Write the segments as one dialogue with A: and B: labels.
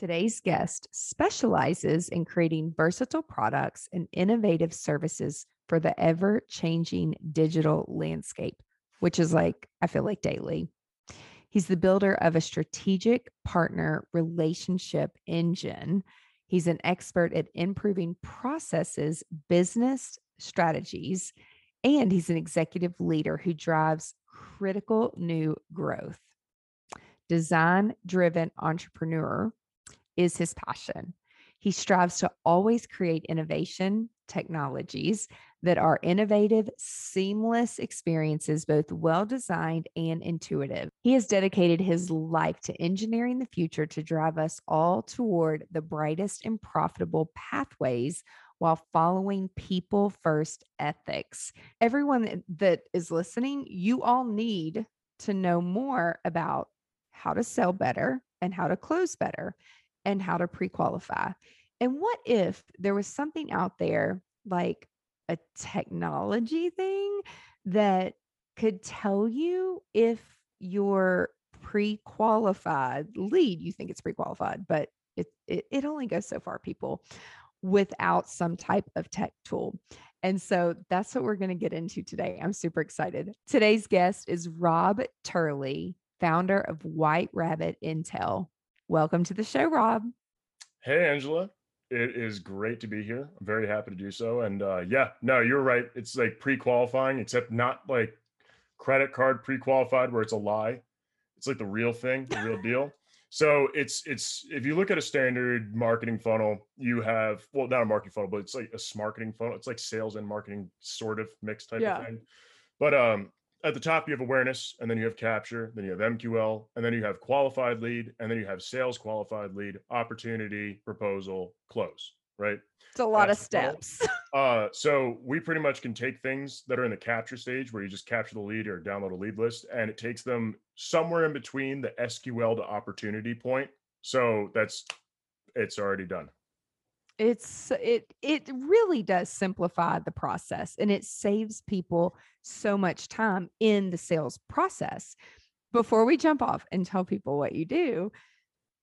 A: Today's guest specializes in creating versatile products and innovative services for the ever changing digital landscape, which is like, I feel like daily. He's the builder of a strategic partner relationship engine. He's an expert at improving processes, business strategies, and he's an executive leader who drives critical new growth. Design driven entrepreneur is his passion. He strives to always create innovation technologies that are innovative, seamless experiences, both well designed and intuitive. He has dedicated his life to engineering the future to drive us all toward the brightest and profitable pathways while following people first ethics. Everyone that is listening, you all need to know more about how to sell better and how to close better and how to pre qualify. And what if there was something out there like a technology thing that could tell you if your pre qualified lead, you think it's pre qualified, but it, it, it only goes so far, people, without some type of tech tool. And so that's what we're going to get into today. I'm super excited. Today's guest is Rob Turley, founder of White Rabbit Intel. Welcome to the show, Rob.
B: Hey, Angela. It is great to be here. I'm very happy to do so. And uh, yeah, no, you're right. It's like pre qualifying, except not like credit card pre qualified where it's a lie. It's like the real thing, the real deal. So it's it's if you look at a standard marketing funnel, you have well not a marketing funnel, but it's like a marketing funnel. It's like sales and marketing sort of mixed type yeah. of thing. But um at the top you have awareness and then you have capture then you have mql and then you have qualified lead and then you have sales qualified lead opportunity proposal close right?
A: It's a lot That's of steps.
B: Uh, so we pretty much can take things that are in the capture stage where you just capture the lead or download a lead list and it takes them somewhere in between the sql to opportunity point. So that's it's already done
A: it's it it really does simplify the process and it saves people so much time in the sales process. Before we jump off and tell people what you do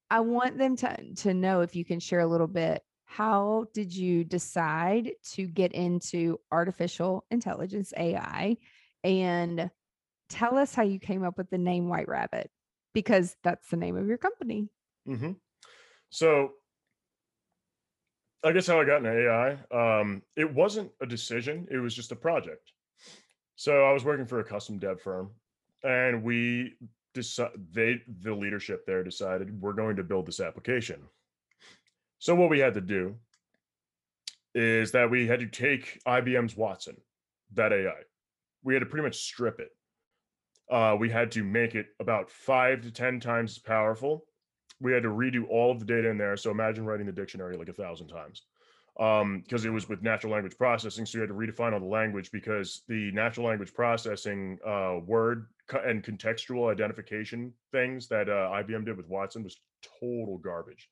A: i want them to to know if you can share a little bit how did you decide to get into artificial intelligence ai and tell us how you came up with the name white rabbit because that's the name of your company.
B: Mm-hmm. so I guess how I got into AI, um, it wasn't a decision; it was just a project. So I was working for a custom dev firm, and we decided they the leadership there decided we're going to build this application. So what we had to do is that we had to take IBM's Watson, that AI. We had to pretty much strip it. Uh, we had to make it about five to ten times as powerful we had to redo all of the data in there. So imagine writing the dictionary like a thousand times because um, it was with natural language processing. So you had to redefine all the language because the natural language processing uh, word and contextual identification things that uh, IBM did with Watson was total garbage.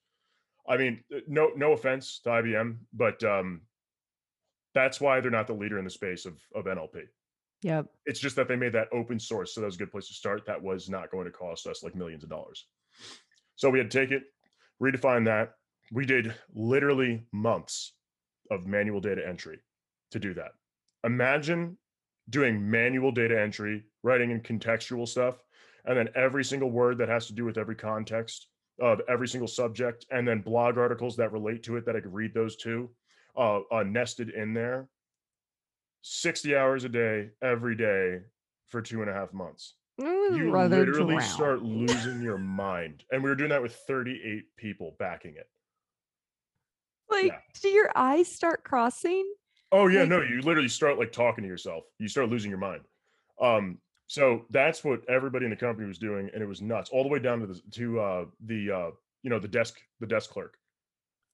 B: I mean, uh, no no offense to IBM, but um, that's why they're not the leader in the space of of NLP.
A: Yep.
B: It's just that they made that open source, so that was a good place to start. That was not going to cost us like millions of dollars. So we had to take it, redefine that. We did literally months of manual data entry to do that. Imagine doing manual data entry, writing in contextual stuff, and then every single word that has to do with every context of every single subject, and then blog articles that relate to it that I could read those too, uh, uh, nested in there. 60 hours a day, every day for two and a half months. You literally drown. start losing your mind. And we were doing that with 38 people backing it.
C: Like, yeah. do your eyes start crossing?
B: Oh yeah, like, no, you literally start like talking to yourself. You start losing your mind. Um, so that's what everybody in the company was doing, and it was nuts, all the way down to the to uh the uh you know the desk the desk clerk.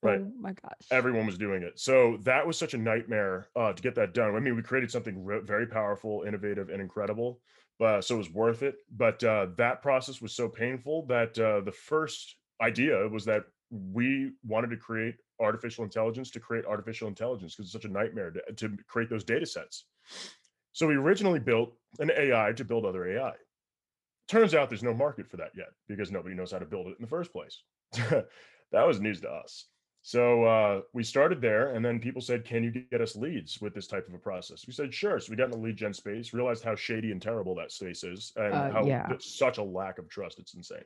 B: Right.
C: Oh my gosh.
B: Everyone was doing it. So that was such a nightmare uh, to get that done. I mean, we created something re- very powerful, innovative, and incredible. Uh, so it was worth it. But uh, that process was so painful that uh, the first idea was that we wanted to create artificial intelligence to create artificial intelligence because it's such a nightmare to, to create those data sets. So we originally built an AI to build other AI. Turns out there's no market for that yet because nobody knows how to build it in the first place. that was news to us. So uh, we started there, and then people said, "Can you get us leads with this type of a process?" We said, "Sure." So we got in the lead gen space, realized how shady and terrible that space is, and uh, how yeah. such a lack of trust. It's insane.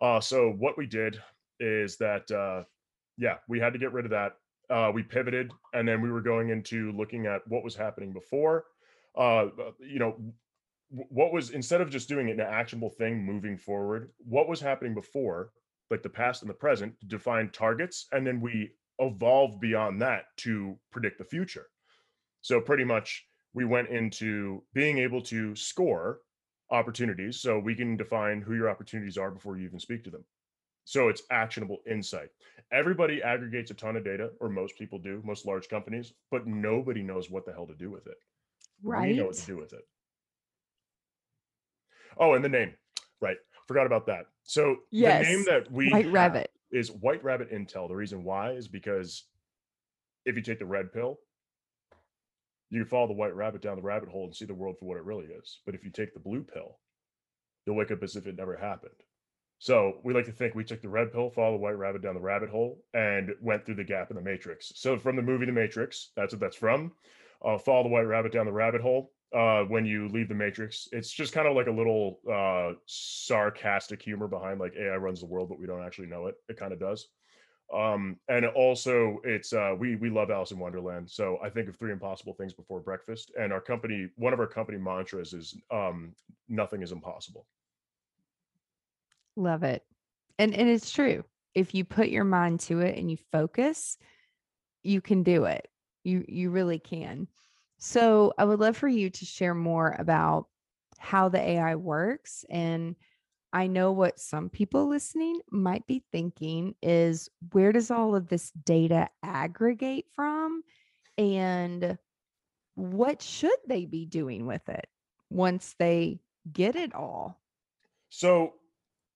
B: Uh, so what we did is that, uh, yeah, we had to get rid of that. Uh, we pivoted, and then we were going into looking at what was happening before. Uh, you know, what was instead of just doing it an actionable thing moving forward, what was happening before like the past and the present to define targets and then we evolve beyond that to predict the future. So pretty much we went into being able to score opportunities so we can define who your opportunities are before you even speak to them. So it's actionable insight. Everybody aggregates a ton of data or most people do most large companies but nobody knows what the hell to do with it.
C: Right we
B: know what to do with it. Oh and the name. Right. Forgot about that. So yes. the name that we
C: White Rabbit
B: is White Rabbit Intel. The reason why is because if you take the red pill, you can follow the white rabbit down the rabbit hole and see the world for what it really is. But if you take the blue pill, you'll wake up as if it never happened. So we like to think we took the red pill, follow the white rabbit down the rabbit hole, and went through the gap in the matrix. So from the movie The Matrix, that's what that's from. Uh, follow the white rabbit down the rabbit hole uh, when you leave the matrix. It's just kind of like a little uh, sarcastic humor behind like AI runs the world, but we don't actually know it. It kind of does. Um, and also it's uh, we we love Alice in Wonderland. So I think of three impossible things before breakfast. And our company, one of our company mantras is um, nothing is impossible.
C: Love it. And and it's true. If you put your mind to it and you focus, you can do it. You you really can. So I would love for you to share more about how the AI works. And I know what some people listening might be thinking is where does all of this data aggregate from? And what should they be doing with it once they get it all?
B: So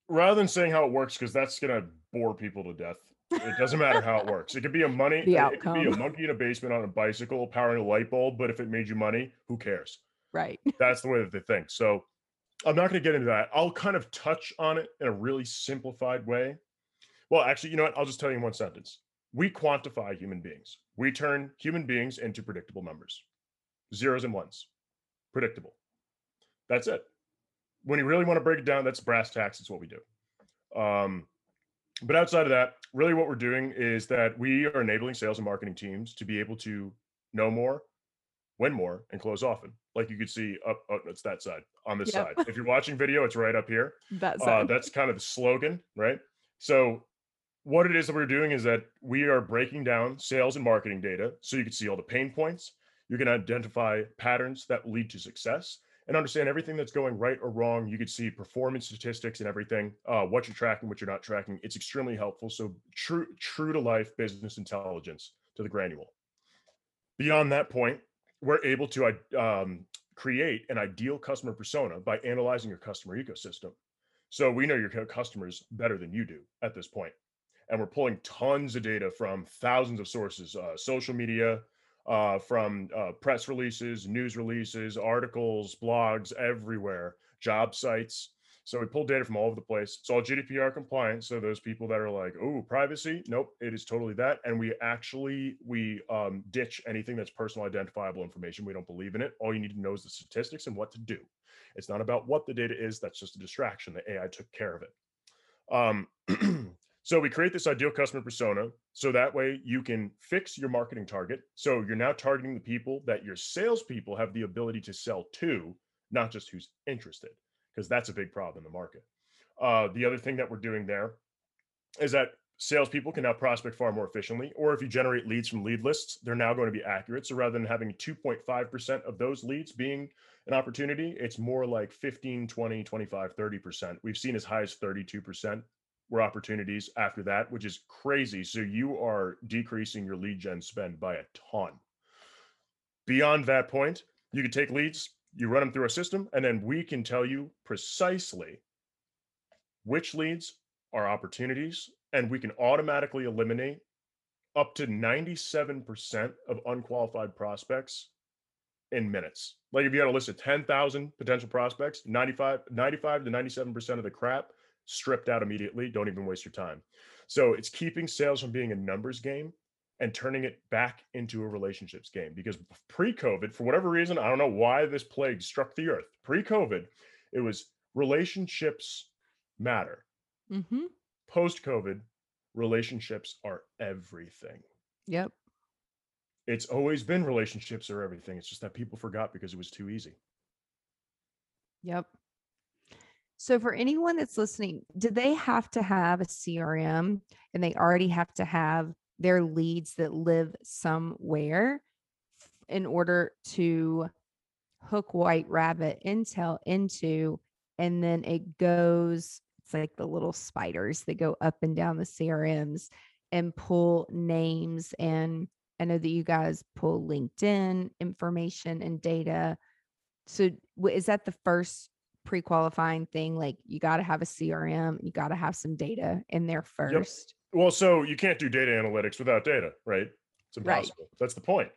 B: rather than saying how it works, because that's going to bore people to death, it doesn't matter how it works. It could be a money.
C: The
B: it could be a monkey in a basement on a bicycle powering a light bulb, but if it made you money, who cares?
C: Right.
B: That's the way that they think. So I'm not going to get into that. I'll kind of touch on it in a really simplified way. Well, actually, you know what? I'll just tell you in one sentence. We quantify human beings. We turn human beings into predictable numbers, zeros and ones, predictable. That's it. When you really want to break it down, that's brass tacks. It's what we do. Um, but outside of that, really what we're doing is that we are enabling sales and marketing teams to be able to know more, win more, and close often. Like you could see up, oh, it's that side on this yep. side. If you're watching video, it's right up here.
C: That uh,
B: that's kind of the slogan, right? So what it is that we're doing is that we are breaking down sales and marketing data so you can see all the pain points. You can identify patterns that lead to success and understand everything that's going right or wrong. You could see performance statistics and everything, uh, what you're tracking, what you're not tracking. It's extremely helpful. So true, true to life business intelligence to the granule. Beyond that point, we're able to um, create an ideal customer persona by analyzing your customer ecosystem. So we know your customers better than you do at this point. And we're pulling tons of data from thousands of sources, uh, social media, uh, from uh, press releases, news releases, articles, blogs, everywhere, job sites. So we pull data from all over the place. It's all GDPR compliant. So those people that are like, "Oh, privacy," nope, it is totally that. And we actually we um, ditch anything that's personal identifiable information. We don't believe in it. All you need to know is the statistics and what to do. It's not about what the data is. That's just a distraction. The AI took care of it. Um, So we create this ideal customer persona so that way you can fix your marketing target. So you're now targeting the people that your salespeople have the ability to sell to, not just who's interested. because that's a big problem in the market. Uh, the other thing that we're doing there is that salespeople can now prospect far more efficiently. Or if you generate leads from lead lists, they're now going to be accurate. So rather than having 2.5% of those leads being an opportunity, it's more like 15, 20, 25, 30%. We've seen as high as 32% were opportunities after that, which is crazy. So you are decreasing your lead gen spend by a ton. Beyond that point, you can take leads, you run them through a system, and then we can tell you precisely which leads are opportunities, and we can automatically eliminate up to 97% of unqualified prospects in minutes. Like if you had a list of 10,000 potential prospects, 95, 95 to 97% of the crap stripped out immediately. Don't even waste your time. So it's keeping sales from being a numbers game and turning it back into a relationships game. Because pre COVID, for whatever reason, I don't know why this plague struck the earth. Pre COVID, it was relationships matter.
A: Mm-hmm.
B: Post COVID, relationships are everything.
A: Yep.
B: It's always been relationships are everything. It's just that people forgot because it was too easy.
A: Yep. So, for anyone that's listening, do they have to have a CRM and they already have to have their leads that live somewhere in order to hook White Rabbit Intel into? And then it goes, it's like the little spiders that go up and down the CRMs and pull names. And I know that you guys pull LinkedIn information and data. So, is that the first pre-qualifying thing like you got to have a crm you got to have some data in there first.
B: Yep. well so you can't do data analytics without data right? It's impossible. Right. that's the point.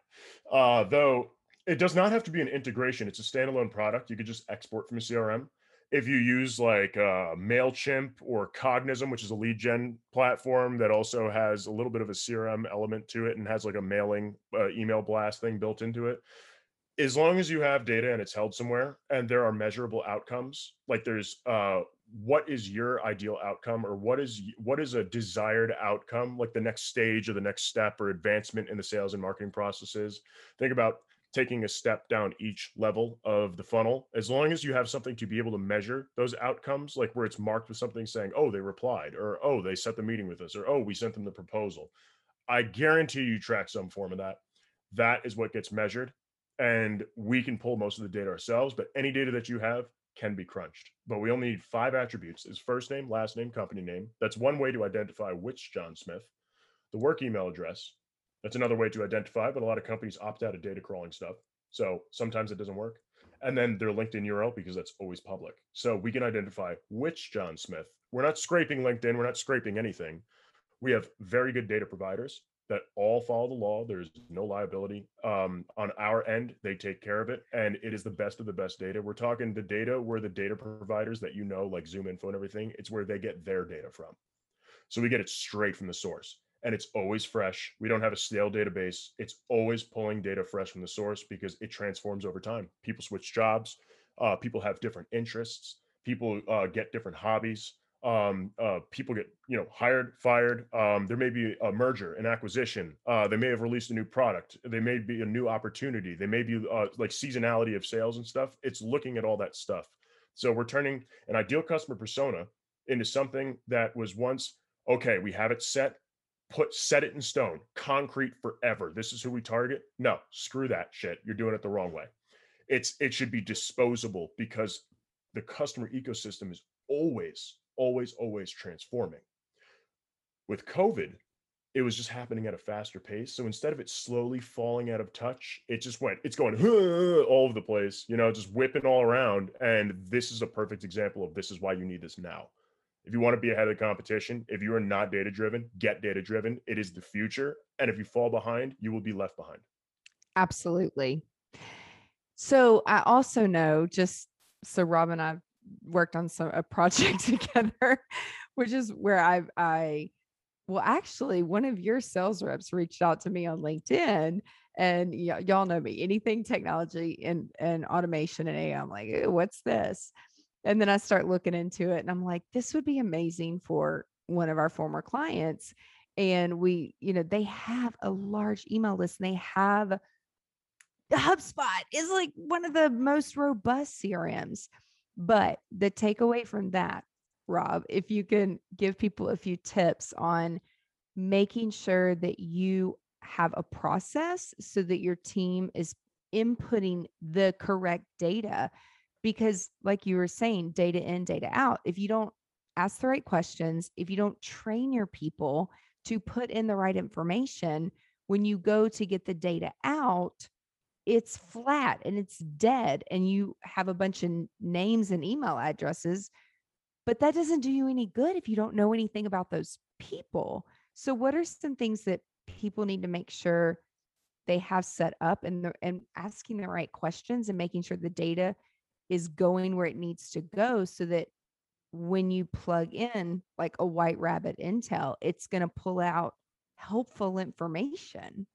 B: Uh, though it does not have to be an integration. It's a standalone product. You could just export from a crm if you use like uh, mailchimp or cognism which is a lead gen platform that also has a little bit of a crm element to it and has like a mailing uh, email blast thing built into it as long as you have data and it's held somewhere and there are measurable outcomes like there's uh what is your ideal outcome or what is what is a desired outcome like the next stage or the next step or advancement in the sales and marketing processes think about taking a step down each level of the funnel. As long as you have something to be able to measure those outcomes like where it's marked with something saying oh they replied or oh they set the meeting with us or oh we sent them the proposal i guarantee you track some form of that. That is what gets measured and we can pull most of the data ourselves but any data that you have can be crunched. But we only need five attributes is first name last name company name. That's one way to identify which john smith. The work email address that's another way to identify but a lot of companies opt out of data crawling stuff so sometimes it doesn't work. And then their linkedin url because that's always public. So we can identify which john smith. We're not scraping linkedin we're not scraping anything. We have very good data providers that all follow the law. There's no liability. Um, on our end, they take care of it, and it is the best of the best data. We're talking the data where the data providers that you know, like ZoomInfo and everything, it's where they get their data from. So we get it straight from the source, and it's always fresh. We don't have a stale database. It's always pulling data fresh from the source because it transforms over time. People switch jobs. Uh, people have different interests. People uh, get different hobbies um, uh, people get you know hired, fired. Um, there may be a merger, an acquisition. Uh, they may have released a new product. They may be a new opportunity. They may be uh, like seasonality of sales and stuff. It's looking at all that stuff. So we're turning an ideal customer persona into something that was once okay. We have it set, put set it in stone, concrete forever. This is who we target. No, screw that shit. You're doing it the wrong way. It's it should be disposable because the customer ecosystem is always always, always transforming. With COVID, it was just happening at a faster pace. So instead of it slowly falling out of touch, it just went, it's going all over the place, you know, just whipping all around. And this is a perfect example of this is why you need this now. If you want to be ahead of the competition, if you are not data driven, get data driven. It is the future. And if you fall behind, you will be left behind.
A: Absolutely. So I also know just so Rob and I worked on some a project together, which is where I I well actually one of your sales reps reached out to me on LinkedIn and y- y'all know me anything technology and and automation and AI I'm like what's this? And then I start looking into it and I'm like this would be amazing for one of our former clients and we you know they have a large email list and they have HubSpot is like one of the most robust CRMs But the takeaway from that, Rob, if you can give people a few tips on making sure that you have a process so that your team is inputting the correct data because like you were saying data in data out if you don't ask the right questions if you don't train your people to put in the right information when you go to get the data out it's flat and it's dead and you have a bunch of names and email addresses but that doesn't do you any good if you don't know anything about those people. So what are some things that people need to make sure they have set up and and asking the right questions and making sure the data is going where it needs to go so that when you plug in like a white rabbit intel it's going to pull out helpful information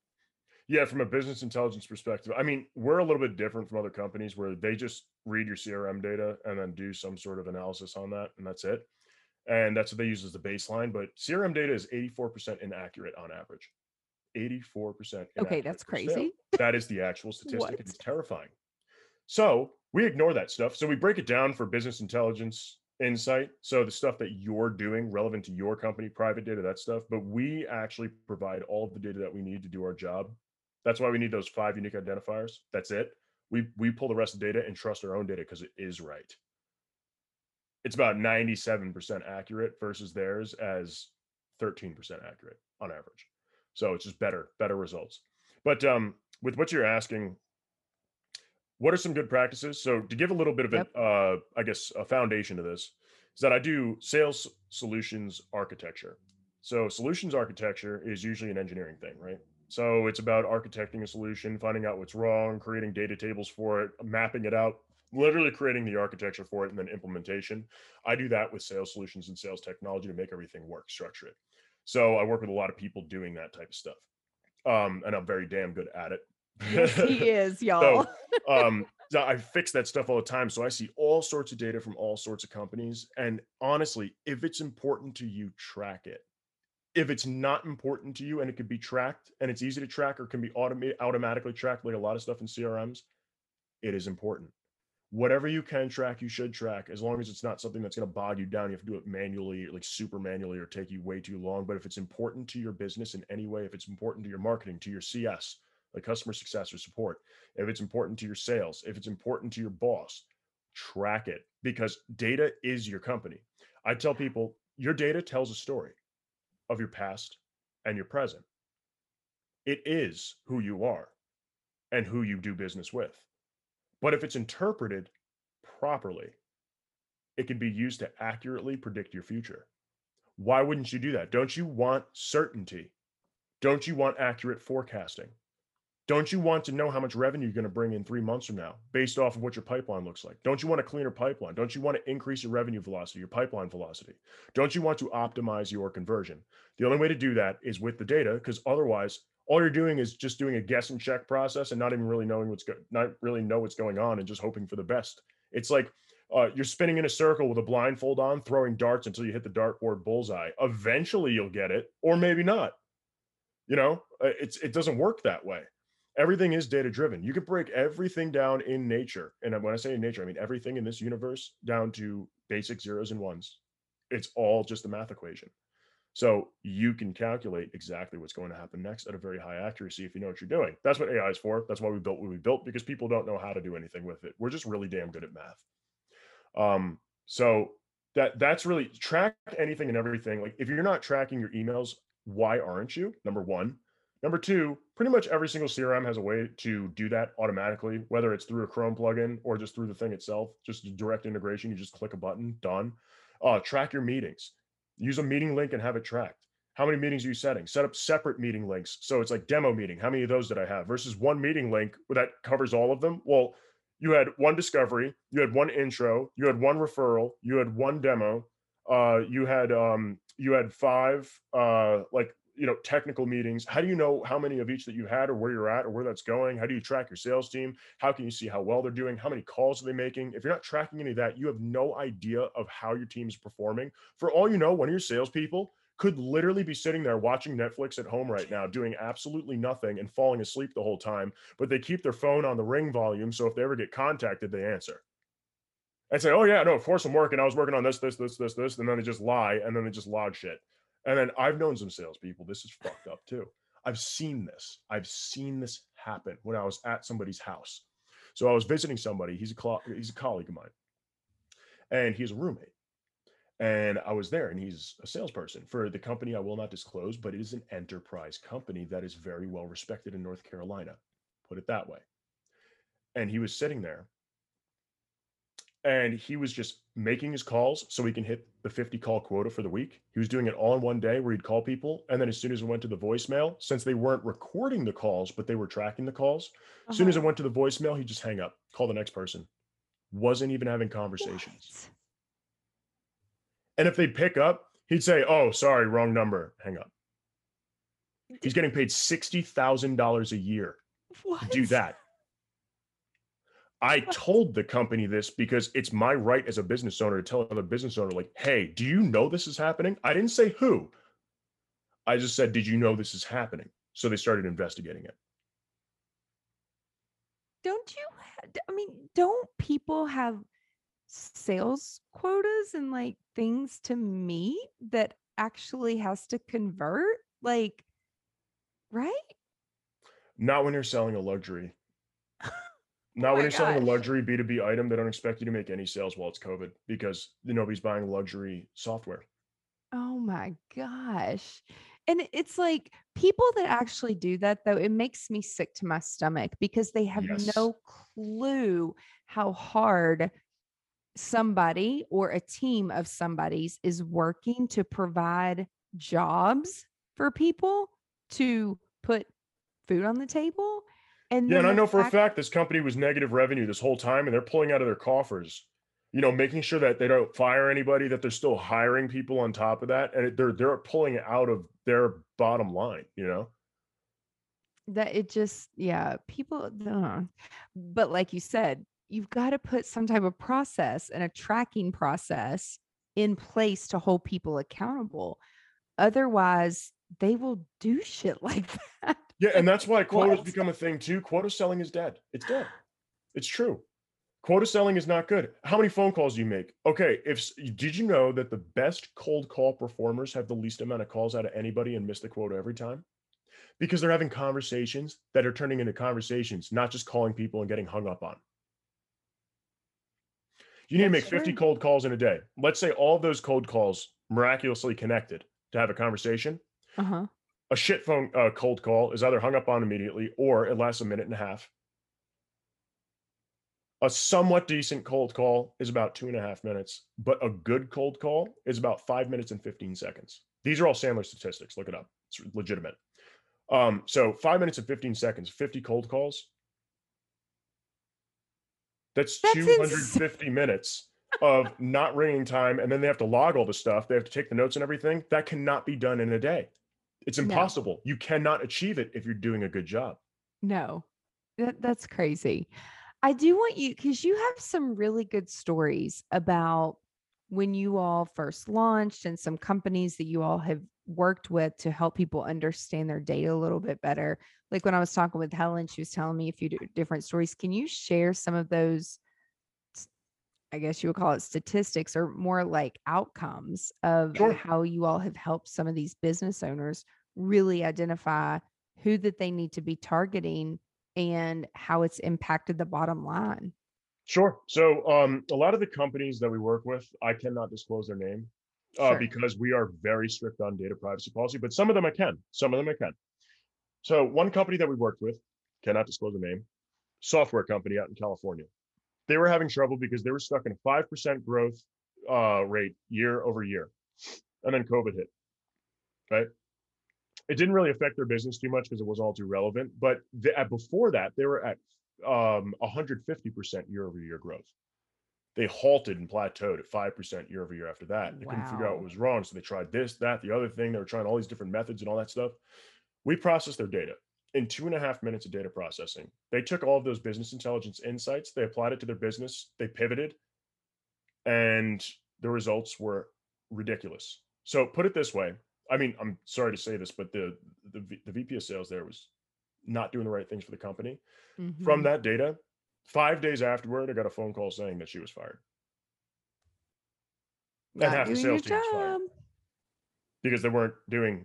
B: yeah from a business intelligence perspective i mean we're a little bit different from other companies where they just read your crm data and then do some sort of analysis on that and that's it and that's what they use as the baseline but crm data is 84% inaccurate on average 84%.
A: Okay, that's crazy.
B: That is the actual statistic. it's terrifying. So we ignore that stuff. So we break it down for business intelligence insight. So the stuff that you're doing relevant to your company, private data, that stuff. But we actually provide all of the data that we need to do our job. That's why we need those five unique identifiers. That's it. We we pull the rest of the data and trust our own data because it is right. It's about 97% accurate versus theirs as 13% accurate on average. So it's just better, better results. But um, with what you're asking, what are some good practices? So to give a little bit of yep. uh, I guess, a foundation to this is that I do sales solutions architecture. So solutions architecture is usually an engineering thing, right? So it's about architecting a solution, finding out what's wrong, creating data tables for it, mapping it out, literally creating the architecture for it, and then implementation. I do that with sales solutions and sales technology to make everything work, structure it. So I work with a lot of people doing that type of stuff. Um, and I'm very damn good at it.
A: Yes, he is, y'all.
B: so, um, I fix that stuff all the time. So I see all sorts of data from all sorts of companies. And honestly, if it's important to you, track it. If it's not important to you and it could be tracked and it's easy to track or can be automated automatically tracked, like a lot of stuff in CRMs, it is important whatever you can track, you should track as long as it's not something that's going to bog you down. You have to do it manually, like super manually, or take you way too long. But if it's important to your business in any way, if it's important to your marketing, to your CS, like customer success or support, if it's important to your sales, if it's important to your boss, track it because data is your company. I tell people your data tells a story of your past and your present. It is who you are and who you do business with. But if it's interpreted properly, it can be used to accurately predict your future. Why wouldn't you do that? Don't you want certainty? Don't you want accurate forecasting? Don't you want to know how much revenue you're going to bring in three months from now based off of what your pipeline looks like? Don't you want a cleaner pipeline? Don't you want to increase your revenue velocity, your pipeline velocity? Don't you want to optimize your conversion? The only way to do that is with the data because otherwise all you're doing is just doing a guess and check process and not even really knowing what's go- not really know what's going on and just hoping for the best. It's like uh, you're spinning in a circle with a blindfold on, throwing darts until you hit the dartboard bullseye. Eventually, you'll get it, or maybe not. You know, uh, it's it doesn't work that way. Everything is data driven. You can break everything down in nature, and when I say in nature, I mean everything in this universe down to basic zeros and ones. It's all just a math equation. So you can calculate exactly what's going to happen next at a very high accuracy if you know what you're doing. That's what AI is for. That's why we built what we built because people don't know how to do anything with it. We're just really damn good at math. Um, so that that's really track anything and everything. Like if you're not tracking your emails, why aren't you? Number one. Number two, pretty much every single CRM has a way to do that automatically, whether it's through a Chrome plugin or just through the thing itself, just direct integration. You just click a button, done. Uh, track your meetings use a meeting link and have it tracked. How many meetings are you setting? Set up separate meeting links. So it's like demo meeting. How many of those did I have versus one meeting link that covers all of them? Well, you had one discovery, you had one intro, you had one referral, you had one demo, uh, you had um, you had five uh, like you know technical meetings how do you know how many of each that you had or where you're at or where that's going how do you track your sales team how can you see how well they're doing how many calls are they making if you're not tracking any of that you have no idea of how your team is performing for all you know one of your salespeople could literally be sitting there watching Netflix at home right now, doing absolutely nothing and falling asleep the whole time. But they keep their phone on the ring volume. So if they ever get contacted, they answer. and say, "Oh yeah, no, of course I'm working. I was working on this, this, this, this, this," and then they just lie, and then they just log shit. And then I've known some salespeople. This is fucked up too. I've seen this. I've seen this happen when I was at somebody's house. So I was visiting somebody. He's a he's a colleague of mine, and he's a roommate. And I was there, and he's a salesperson for the company I will not disclose, but it is an enterprise company that is very well respected in North Carolina. Put it that way. And he was sitting there, and he was just making his calls so he can hit the 50 call quota for the week. He was doing it all in one day where he'd call people. And then as soon as it went to the voicemail, since they weren't recording the calls, but they were tracking the calls, uh-huh. as soon as uh-huh. it went to the voicemail, he'd just hang up, call the next person. Wasn't even having conversations. What? And if they pick up, he'd say, Oh, sorry, wrong number, hang up. He's getting paid $60,000 a year what? to do that. I told the company this because it's my right as a business owner to tell another business owner, like, hey, do you know this is happening? I didn't say who. I just said, did you know this is happening? So they started investigating it.
A: Don't you? I mean, don't people have sales quotas and like things to meet that actually has to convert? Like, right?
B: Not when you're selling a luxury now, oh when you're gosh. selling a luxury B2B item, they don't expect you to make any sales while it's COVID because nobody's buying luxury software.
A: Oh my gosh. And it's like people that actually do that, though, it makes me sick to my stomach because they have yes. no clue how hard somebody or a team of somebody's is working to provide jobs for people to put food on the table
B: and yeah, and I know for fact- a fact this company was negative revenue this whole time, and they're pulling out of their coffers. You know, making sure that they don't fire anybody, that they're still hiring people on top of that, and they're they're pulling it out of their bottom line. You know,
A: that it just yeah, people. Uh, but like you said, you've got to put some type of process and a tracking process in place to hold people accountable. Otherwise, they will do shit like that.
B: Yeah, and that's why quotas what? become a thing too. Quota selling is dead. It's dead. It's true. Quota selling is not good. How many phone calls do you make? Okay, if did you know that the best cold call performers have the least amount of calls out of anybody and miss the quota every time? Because they're having conversations that are turning into conversations, not just calling people and getting hung up on. You need That's to make 50 true. cold calls in a day. Let's say all those cold calls miraculously connected to have a conversation. Uh-huh a shit phone uh, cold call is either hung up on immediately or it lasts a minute and a half. A somewhat decent cold call is about two and a half minutes, but a good cold call is about five minutes and 15 seconds. These are all Sandler statistics. Look it up. It's legitimate. Um, so five minutes and 15 seconds, 50 cold calls. That's, That's 250 insane. minutes of not ringing time. And then they have to log all the stuff. They have to take the notes and everything. That cannot be done in a day. It's impossible. No. You cannot achieve it if you're doing a good job.
A: No, that, that's crazy. I do want you because you have some really good stories about when you all first launched and some companies that you all have worked with to help people understand their data a little bit better. Like when I was talking with Helen, she was telling me a few different stories. Can you share some of those I guess you would call it statistics or more like outcomes of sure. how you all have helped some of these business owners really identify who that they need to be targeting and how it's impacted the bottom line.
B: Sure. So um, a lot of the companies that we work with, I cannot disclose their name uh, sure. because we are very strict on data privacy policy, but some of them I can. Some of them I can. So one company that we worked with, cannot disclose the name, software company out in California they were having trouble because they were stuck in a 5% growth uh, rate year over year. And then COVID hit. Right. It didn't really affect their business too much because it was all too relevant. But the, before that, they were at um, 150% year over year growth. They halted and plateaued at 5% year over year after that. They wow. couldn't figure out what was wrong. So they tried this, that, the other thing. They were trying all these different methods and all that stuff. We processed their data in two and a half minutes of data processing. They took all of those business intelligence insights, they applied it to their business, they pivoted, and the results were ridiculous. So put it this way. I mean, I'm sorry to say this, but the the, the VP of sales there was not doing the right things for the company. Mm-hmm. From that data, five days afterward, I got a phone call saying that she was fired.
C: Not
B: half the sales team was fired. because they weren't doing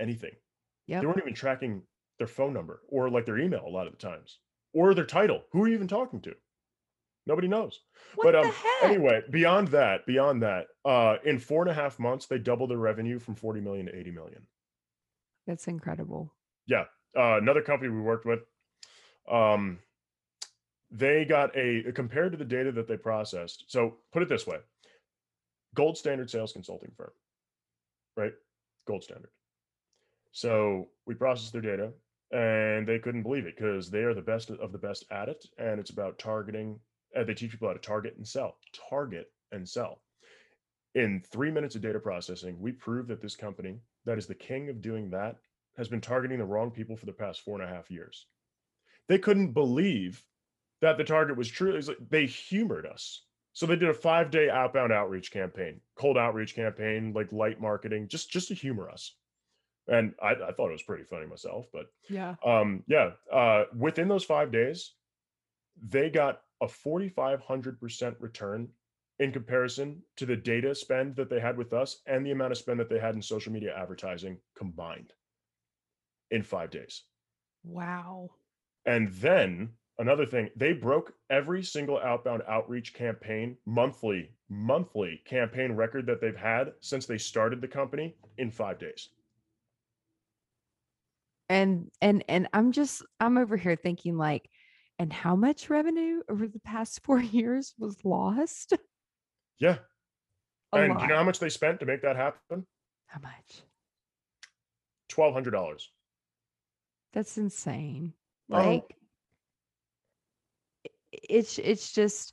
B: anything.
C: Yep.
B: They weren't even tracking their phone number or like their email a lot of the times or their title. Who are you even talking to? Nobody knows.
C: What
B: but um, anyway, beyond that, beyond that, uh, in four and a half months, they doubled their revenue from 40 million to 80 million.
C: That's incredible. Yeah.
B: Uh, another company we worked with um they got a compared to the data that they processed so put it this way gold standard sales consulting firm right gold standard so we processed their data and they couldn't believe it because they are the best of the best at it and it's about targeting uh, they teach people how to target and sell target and sell in three minutes of data processing we proved that this company that is the king of doing that has been targeting the wrong people for the past four and a half years. They couldn't believe that the target was true. Like they humored us. So they did a five day outbound outreach campaign, cold outreach campaign, like light marketing, just just to humor us. And I, I thought it was pretty funny myself, but
C: Yeah.
B: um, yeah, uh, within those five days, they got a 4,500% return in comparison to the data spend that they had with us and the amount of spend that they had in social media advertising combined in five days.
C: Wow.
B: And then another thing, they broke every single outbound outreach campaign, monthly, monthly campaign record that they've had since they started the company in five days.
C: And and and I'm just I'm over here thinking like, and how much revenue over the past four years was lost?
B: Yeah.
C: A
B: and
C: lot.
B: you know how much they spent to make that happen?
C: how much?
B: $1,200.
C: That's insane.
B: Uh-huh.
C: Like it's it's just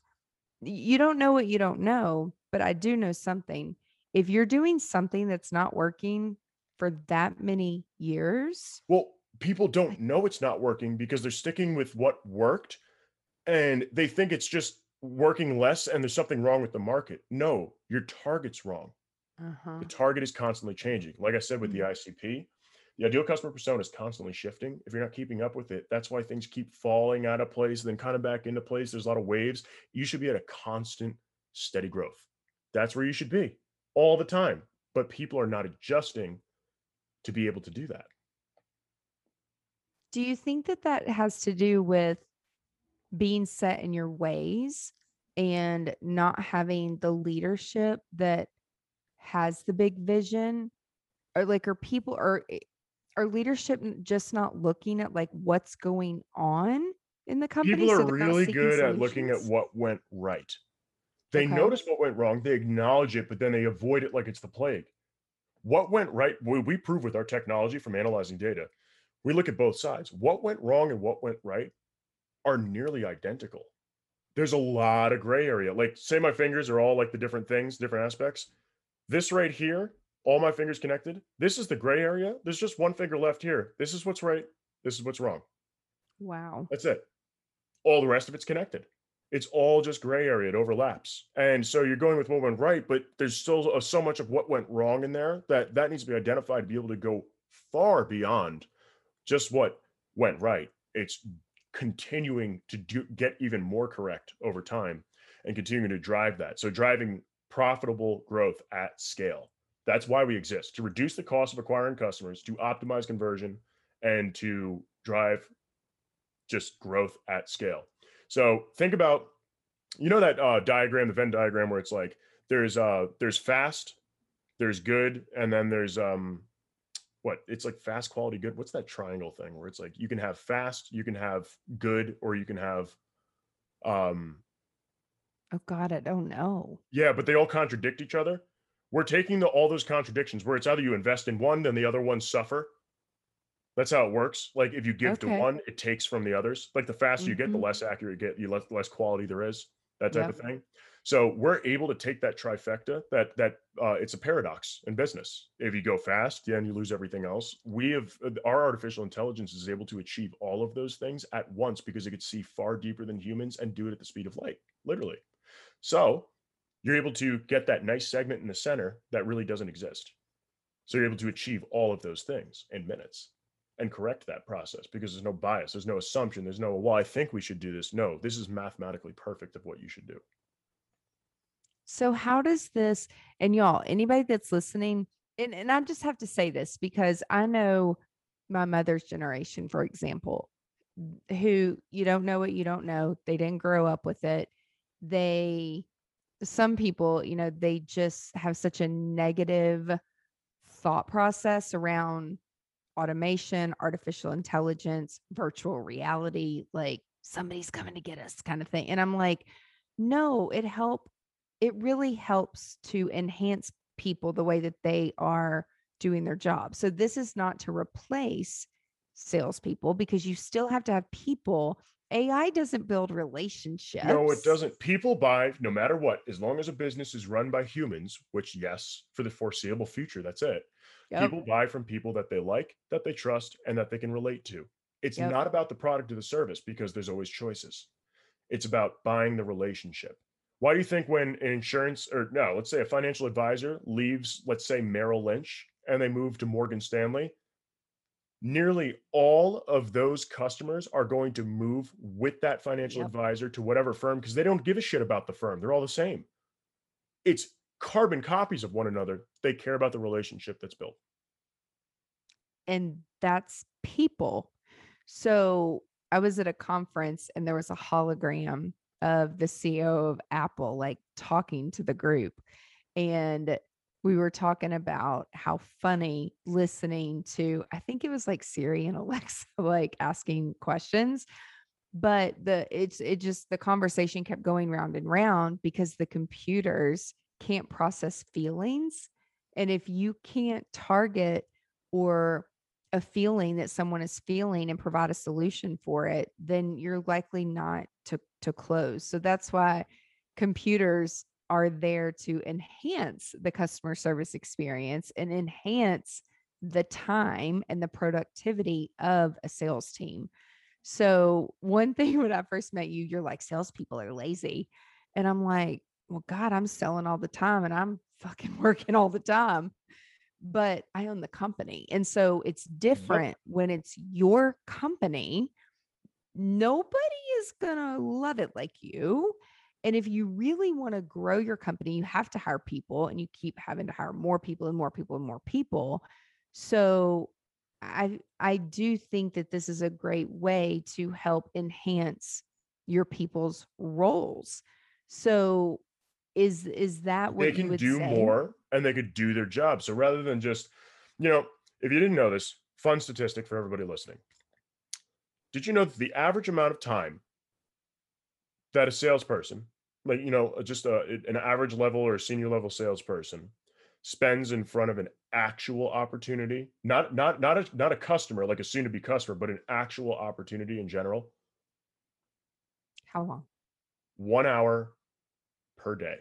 C: you don't know what you don't know, but I do know something. If you're doing something that's not working for that many years,
B: Well, people don't know it's not working because they're sticking with what worked and they think it's just working less and there's something wrong with the market. No, your target's wrong.
C: uh-huh.
B: The target is constantly changing. Like I said with the ICP, the ideal customer persona is constantly shifting. If you're not keeping up with it, that's why things keep falling out of place, then kind of back into place. There's a lot of waves. You should be at a constant, steady growth. That's where you should be all the time. But people are not adjusting to be able to do that.
C: Do you think that that has to do with being set in your ways and not having the leadership that has the big vision? Or like are people are i- are leadership just not looking at like what's going on in the company?
B: People
C: so
B: are
C: they're
B: really good at looking at what went right. They
C: Okay.
B: notice what went wrong, they acknowledge it, but then they avoid it like it's the plague. What went right? We, we prove with our technology from analyzing data. We look at both sides. What went wrong and what went right are nearly identical. There's a lot of gray area. Like, say my fingers are all like the different things, different aspects. This right here, all my fingers connected. This is the gray area. There's just one finger left here. This is what's right. This is what's wrong.
C: Wow.
B: That's it. All the rest of it's connected. It's all just gray area. It overlaps. And so you're going with what went right, but there's still so much of what went wrong in there that that needs to be identified to be able to go far beyond just what went right. It's continuing to do, get even more correct over time and continuing to drive that. So driving profitable growth at scale. That's why we exist to reduce the cost of acquiring customers, to optimize conversion, and to drive just growth at scale. So think about, you know, that uh, diagram, the Venn diagram, where it's like there's uh there's fast, there's good, and then there's um what it's like fast quality good. What's that triangle thing where it's like you can have fast, you can have good, or you can have um
C: Oh God, I don't know.
B: yeah, but they all contradict each other. We're taking the, all those contradictions where it's either you invest in one, then the other ones suffer. That's how it works. Like if you give to one, it takes from the others. Like the faster you get, the less accurate you get, you less less quality there is. That type
C: Yep.
B: of thing. So we're able to take that trifecta. That that uh, it's a paradox in business. If you go fast, then you lose everything else. We have uh, our artificial intelligence is able to achieve all of those things at once because it could see far deeper than humans and do it at the speed of light, literally. So you're able to get that nice segment in the center that really doesn't exist. So you're able to achieve all of those things in minutes and correct that process because there's no bias, there's no assumption, there's no, well, I think we should do this. No, this is mathematically perfect of what you should do.
A: So how does this and y'all, anybody that's listening, and, and I just have to say this because I know my mother's generation, for example, who you don't know what you don't know. They didn't grow up with it. They some people, you know, they just have such a negative thought process around automation, artificial intelligence, virtual reality, like somebody's coming to get us kind of thing. And I'm like, no, it help it really helps to enhance people the way that they are doing their job. So this is not to replace salespeople because you still have to have people. AI doesn't build relationships.
B: No, it doesn't. People buy no matter what, as long as a business is run by humans, which, yes, for the foreseeable future, that's it. Yep. People buy from people that they like, that they trust, and that they can relate to. It's yep. not about the product or the service because there's always choices. It's about buying the relationship. Why do you think when an insurance or no, let's say a financial advisor leaves, let's say Merrill Lynch, and they move to Morgan Stanley, nearly all of those customers are going to move with that financial yep. advisor to whatever firm because they don't give a shit about the firm. They're all the same. It's carbon copies of one another. They care about the relationship that's built.
A: And that's people. So I was at a conference and there was a hologram of the CEO of Apple, like talking to the group. And we were talking about how funny listening to, I think it was like Siri and Alexa, like asking questions. But the it's it just the conversation kept going round and round because the computers can't process feelings. And if you can't target or a feeling that someone is feeling and provide a solution for it, then you're likely not to, to close. So that's why computers are there to enhance the customer service experience and enhance the time and the productivity of a sales team. So, one thing when I first met you, you're like, salespeople are lazy. And I'm like, well, God, I'm selling all the time and I'm fucking working all the time but I own the company. And so it's different when it's your company. Nobody is going to love it like you. And if you really want to grow your company, you have to hire people and you keep having to hire more people and more people and more people. So I I do think that this is a great way to help enhance your people's roles. So is is that what
B: they can do
A: say?
B: more and they could do their job. So rather than just, you know, if you didn't know this, fun statistic for everybody listening. Did you know that the average amount of time that a salesperson, like you know, uh, just uh, a, an average level or a senior level salesperson, spends in front of an actual opportunity, not not not a not a customer like a soon to be customer, but an actual opportunity in general?
A: How long?
B: One hour per day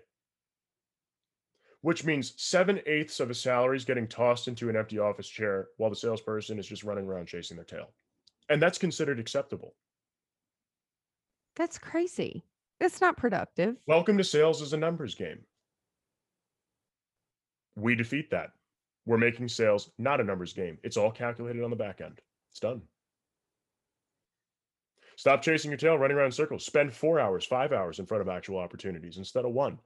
B: which means seven eighths of a salary is getting tossed into an empty office chair while the salesperson is just running around chasing their tail. And that's considered acceptable.
A: That's crazy. That's not productive.
B: Welcome to sales as a numbers game. We defeat that. We're making sales not a numbers game. It's all calculated on the back end. It's done. Stop chasing your tail, running around in circles. Spend four hours, five hours in front of actual opportunities instead of one.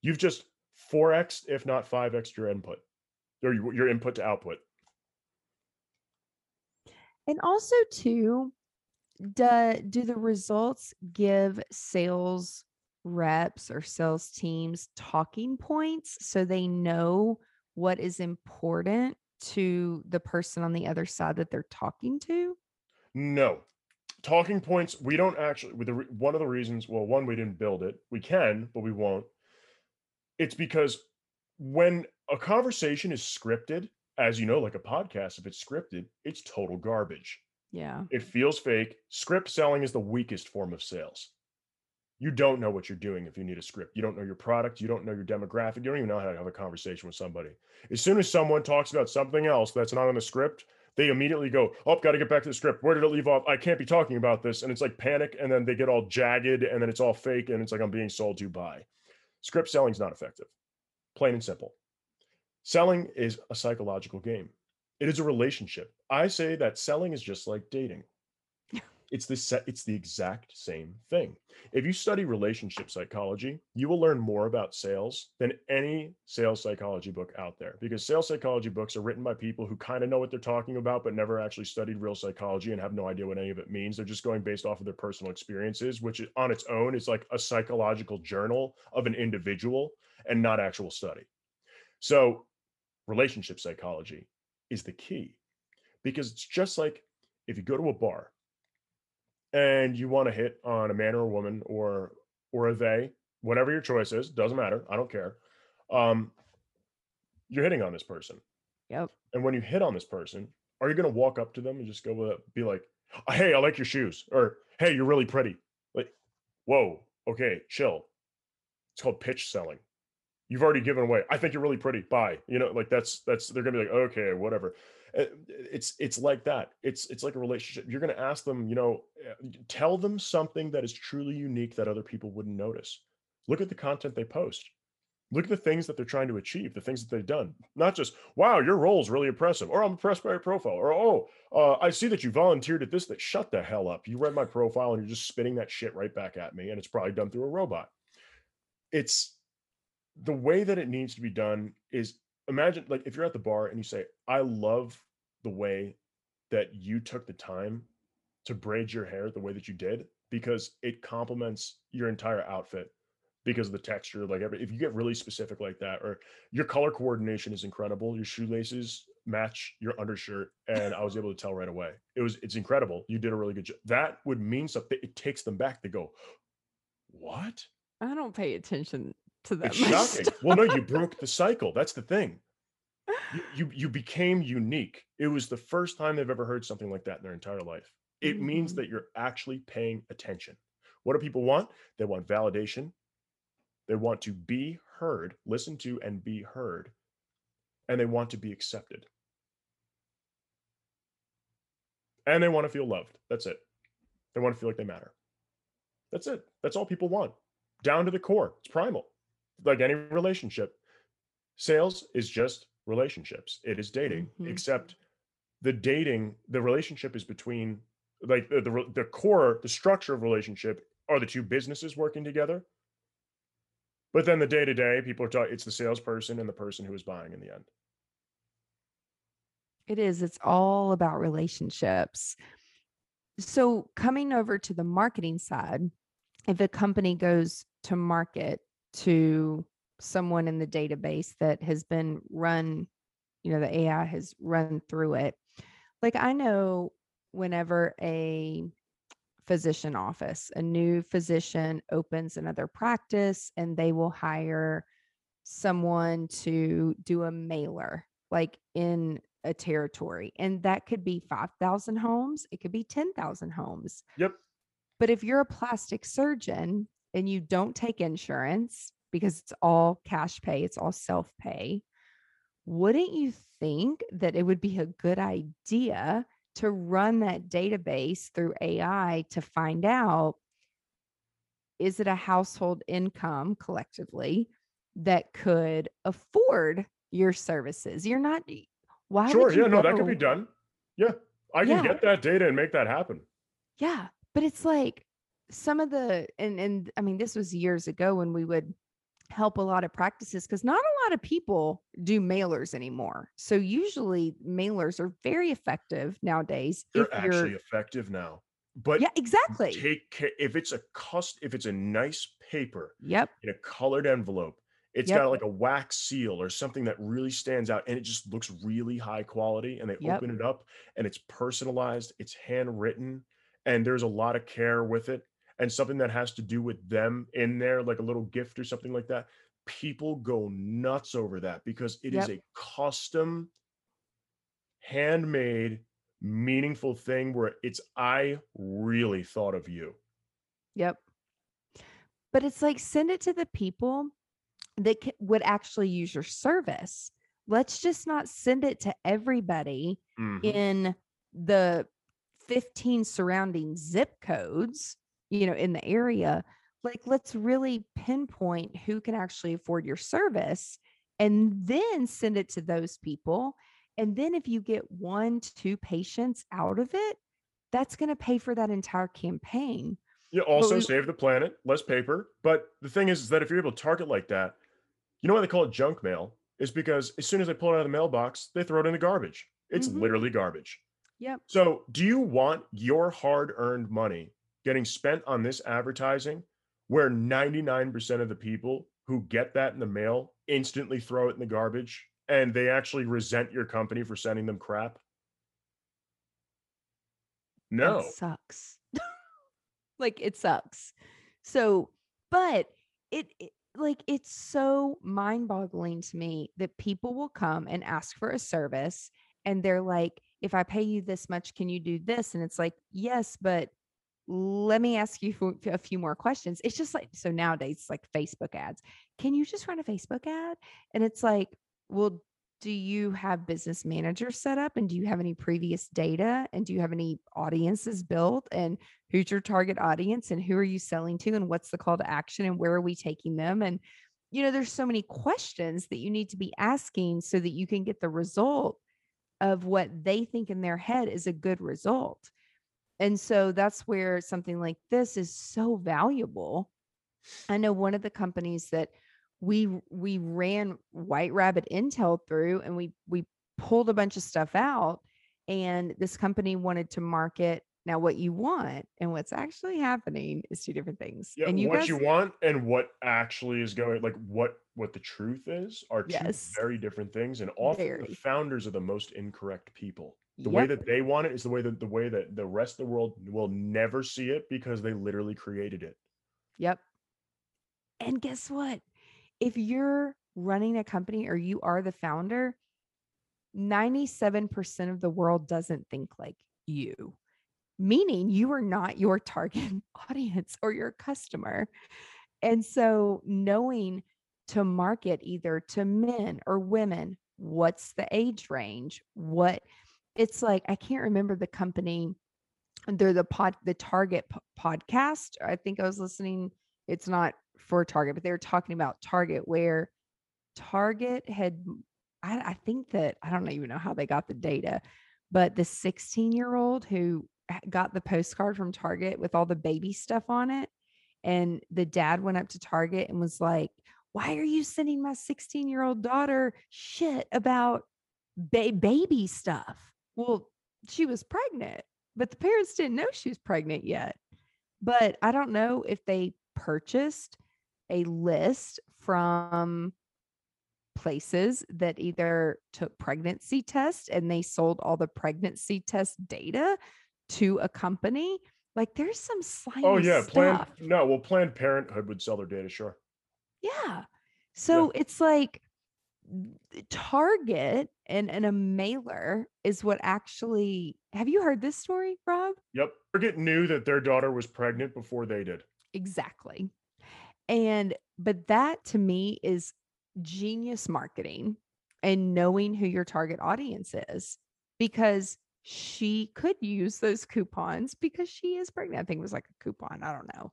B: You've just 4x, if not 5x your input or your input to output.
A: And also, too, do, do the results give sales reps or sales teams talking points so they know what is important to the person on the other side that they're talking to?
B: No. Talking points, we don't actually, with the, one of the reasons, well, one, we didn't build it. We can, but we won't it's because when a conversation is scripted, as you know, like a podcast, if it's scripted, it's total garbage.
A: Yeah.
B: It feels fake. Script selling is the weakest form of sales. You don't know what you're doing if you need a script. You don't know your product. You don't know your demographic. You don't even know how to have a conversation with somebody. As soon as someone talks about something else that's not on the script, they immediately go, Oh, got to get back to the script. Where did it leave off? I can't be talking about this. And it's like panic. And then they get all jagged and then it's all fake. And it's like I'm being sold to by. Script selling is not effective, plain and simple. Selling is a psychological game, it is a relationship. I say that selling is just like dating. It's the set, it's the exact same thing. If you study relationship psychology, you will learn more about sales than any sales psychology book out there because sales psychology books are written by people who kind of know what they're talking about, but never actually studied real psychology and have no idea what any of it means. They're just going based off of their personal experiences, which on its own is like a psychological journal of an individual and not actual study. So, relationship psychology is the key because it's just like if you go to a bar and you want to hit on a man or a woman or or a they, whatever your choice is, doesn't matter. I don't care. Um, you're hitting on this person.
A: Yep.
B: And when you hit on this person, are you going to walk up to them and just go with it, be like, "Hey, I like your shoes," or "Hey, you're really pretty." Like, whoa, okay, chill. It's called pitch selling. You've already given away. I think you're really pretty. Bye. You know, like that's that's they're gonna be like, okay, whatever. Eh, it's it's like that. It's it's like a relationship. You're going to ask them you know eh, tell them something that is truly unique that other people wouldn't notice. Look at the content they post. Look at the things that they're trying to achieve the things that they've done. Not just wow your role is really impressive or i'm impressed by your profile or oh uh, i see that you volunteered at this that shut the hell up. You read my profile and you're just spitting that shit right back at me and it's probably done through a robot. It's the way that it needs to be done is imagine like if you're at the bar and you say, I love the way that you took the time to braid your hair the way that you did because it complements your entire outfit because of the texture like every if you get really specific like that or your color coordination is incredible your shoelaces match your undershirt and i was able to tell right away. It was it's incredible. You did a really good job that would mean something it takes them back they go what?
A: I don't pay attention to that.
B: it's shocking. well no you broke the cycle. That's the thing. You, you you became unique. It was the first time they've ever heard something like that in their entire life. It means
A: Mhm.
B: that you're actually paying attention. What do people want? They want validation. They want to be heard listened to and be heard and they want to be accepted. And they want to feel loved. That's it. They want to feel like they matter. That's it. That's all people want. Down to the core. It's primal like any relationship sales is just relationships it is dating
A: Mhm.
B: except the dating the relationship is between like the, the the core the structure of relationship are the two businesses working together but then the day to day people are talking it's the salesperson and the person who is buying in the end
A: It is. It's all about relationships. So, coming over to the marketing side, if a company goes to market to someone in the database that has been run, you know, the AI has run through it. Like, I know whenever a physician office, a new physician opens another practice and they will hire someone to do a mailer, like in a territory. And that could be 5,000 homes, it could be 10,000 homes.
B: yep
A: But if you're a plastic surgeon and you don't take insurance because it's all cash pay, it's all self pay, wouldn't you think that it would be a good idea to run that database through AI to find out is it a household income collectively that could afford your services? You're not, why
B: sure
A: would you
B: yeah no that could be done yeah i can
A: Yeah.
B: get that data and make that happen
A: Yeah, but it's like some of the and and I mean this was years ago when we would help a lot of practices because not a lot of people do mailers anymore. So usually mailers are very effective nowadays
B: they're
A: if
B: actually
A: you're
B: effective now but
A: Yeah, exactly.
B: take care if it's a cust if it's a nice paper
A: Yep.
B: in a colored envelope it's
A: Yep.
B: got like a wax seal or something that really stands out and it just looks really high quality and they
A: Yep.
B: open it up and it's personalized it's handwritten and there's a lot of care with it and something that has to do with them in there like a little gift or something like that people go nuts over that because it is
A: Yep.
B: a custom handmade meaningful thing where it's i really thought of you
A: Yep. But it's like send it to the people that would actually use your service. Let's just not send it to everybody
B: Mhm.
A: in the 15 surrounding zip codes, you know, in the area. Like, let's really pinpoint who can actually afford your service and then send it to those people. And then if you get one, two patients out of it, that's going to pay for that entire campaign.
B: You also
A: we-
B: save the planet, less paper. But the thing is, is that if you're able to target like that, you know why they call it junk mail? Is because as soon as they pull it out of the mailbox, they throw it in the garbage. It's
A: Mhm.
B: literally garbage.
A: Yep.
B: So, do you want your hard earned money getting spent on this advertising where 99% of the people who get that in the mail instantly throw it in the garbage and they actually resent your company for sending them crap? No.
A: That sucks. like it sucks. So, but it, it like it's so mind-boggling to me that people will come and ask for a service and they're like, if I pay you this much, can you do this? And it's like, yes, but let me ask you a few more questions. It's just like so nowadays, it's like Facebook ads. Can you just run a Facebook ad? And it's like, well, do you have business managers set up? And do you have any previous data? And do you have any audiences built? And who's your target audience? And who are you selling to? And what's the call to action? And where are we taking them? And you know there's so many questions that you need to be asking so that you can get the result of what they think in their head is a good result and so that's where something like this is so valuable i know one of the companies that we we ran white rabbit intel through and we we pulled a bunch of stuff out and this company wanted to market now what you want and what's actually happening is two different things
B: Yeah,
A: and you
B: what
A: guys
B: you want and what actually is going like what what the truth is are two
A: Yes.
B: very different things and often
A: Very.
B: the founders are the most incorrect people the way that they want it is the way that the way that the rest of the world will never see it because they literally created it
A: Yep. And guess what? If you're running a company or you are the founder, 97% of the world doesn't think like you, meaning you are not your target audience or your customer. And so, knowing to market either to men or women, what's the age range? What it's like, I can't remember the company. They're the pod, the Target podcast. I think I was listening it's not for Target, but they were talking about Target where Target had, I, I think that I don't even know how they got the data, but the 16 year old who got the postcard from Target with all the baby stuff on it, and the dad went up to Target and was like, Why are you sending my 16 year old daughter shit about ba- baby stuff? Well, she was pregnant, but the parents didn't know she was pregnant yet. But I don't know if they purchased a list from places that either took pregnancy tests and they sold all the pregnancy test data to a company. Like there's some oh, slimy
B: oh yeah planned no well planned parenthood would sell their data sure
A: Yeah. So it's like Target and, and a mailer is what actually have you heard this story, Rob?
B: yep target knew that their daughter was pregnant before they did
A: Exactly. And but that to me is genius marketing and knowing who your target audience is because she could use those coupons because she is pregnant. I think it was like a coupon. I don't know.